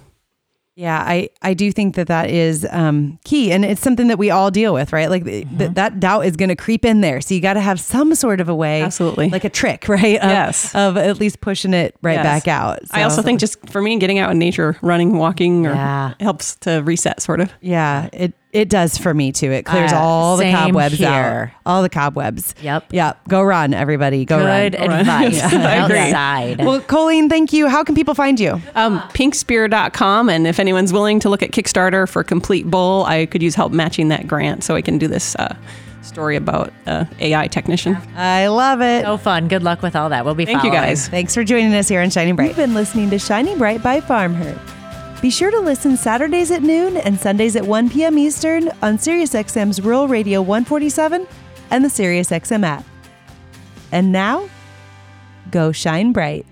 S1: Yeah, I, I do think that that is um, key. And it's something that we all deal with, right? Like th- th- that doubt is going to creep in there. So you got to have some sort of a way.
S5: Absolutely.
S1: Like a trick, [LAUGHS] right? Of,
S5: Yes.
S1: Of at least pushing it right
S5: Yes.
S1: back out.
S5: I also think just for me, getting out in nature, running, walking, or
S2: Yeah.
S5: helps to reset sort of.
S1: Yeah, it it does for me too. It clears
S2: Uh,
S1: all the cobwebs
S2: here.
S1: out. All the cobwebs.
S2: Yep.
S1: Yep. Go run, everybody. Go run.
S2: Good
S1: run.
S2: advice. [LAUGHS]
S5: I agree.
S2: Outside.
S1: Well, Colleen, thank you. How can people find you?
S5: Um, pinkspear.com. And if anyone's willing to look at Kickstarter for Complete Bull, I could use help matching that grant so I can do this uh, story about uh, AI technician.
S1: I love it.
S2: so fun. Good luck with all that. We'll be
S5: Thank you guys.
S1: Thanks for joining us here on Shining Bright.
S6: You've been listening to Shining Bright by Farm FarmHer. Be sure to listen Saturdays at noon and Sundays at 1 p.m. Eastern on SiriusXM's Rural Radio 147 and the SiriusXM app. And now, go shine bright.